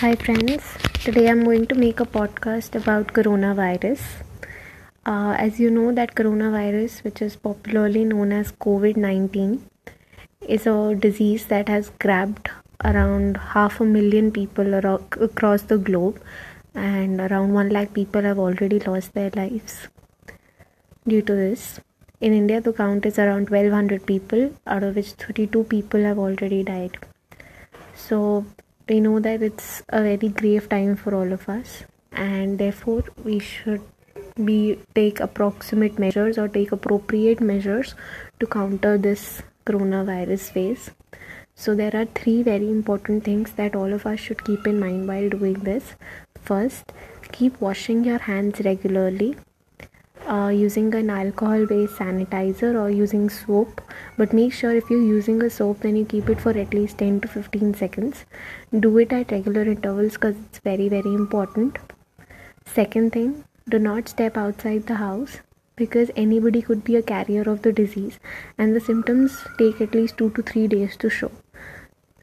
Hi friends, today I'm going to make a podcast about coronavirus. Uh, as you know that coronavirus, which is popularly known as COVID-19, is a disease that has grabbed around half a million people across the globe and around 1 lakh people have already lost their lives due to this. In India, the count is around 1200 people, out of which 32 people have already died. So, we know that it's a very grave time for all of us, and therefore, we should be take approximate measures or take appropriate measures to counter this coronavirus phase. So, there are three very important things that all of us should keep in mind while doing this. First, keep washing your hands regularly uh, using an alcohol based sanitizer or using soap. But make sure if you're using a soap then you keep it for at least 10 to 15 seconds. Do it at regular intervals because it's very very important. Second thing do not step outside the house because anybody could be a carrier of the disease and the symptoms take at least 2 to 3 days to show.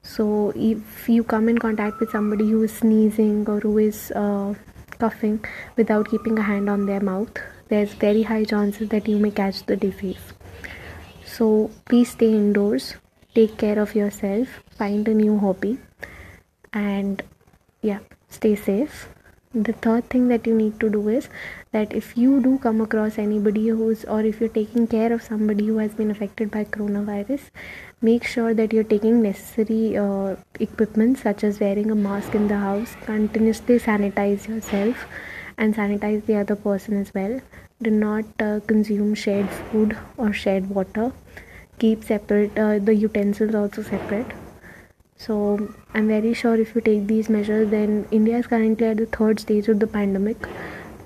So if you come in contact with somebody who is sneezing or who is uh, coughing without keeping a hand on their mouth there's very high chances that you may catch the disease. So please stay indoors. Take care of yourself. Find a new hobby. And yeah stay safe. The third thing that you need to do is that if you do come across anybody who's or if you're taking care of somebody who has been affected by coronavirus make sure that you're taking necessary uh, equipment such as wearing a mask in the house. Continuously sanitize yourself and sanitize the other person as well. Do not uh, consume shared food or shared water. Keep separate uh, the utensils also separate. So i'm very sure if you take these measures then india is currently at the third stage of the pandemic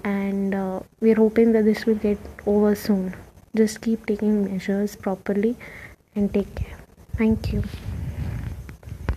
and uh, we're hoping that this will get over soon. Just keep taking measures properly and take care. Thank you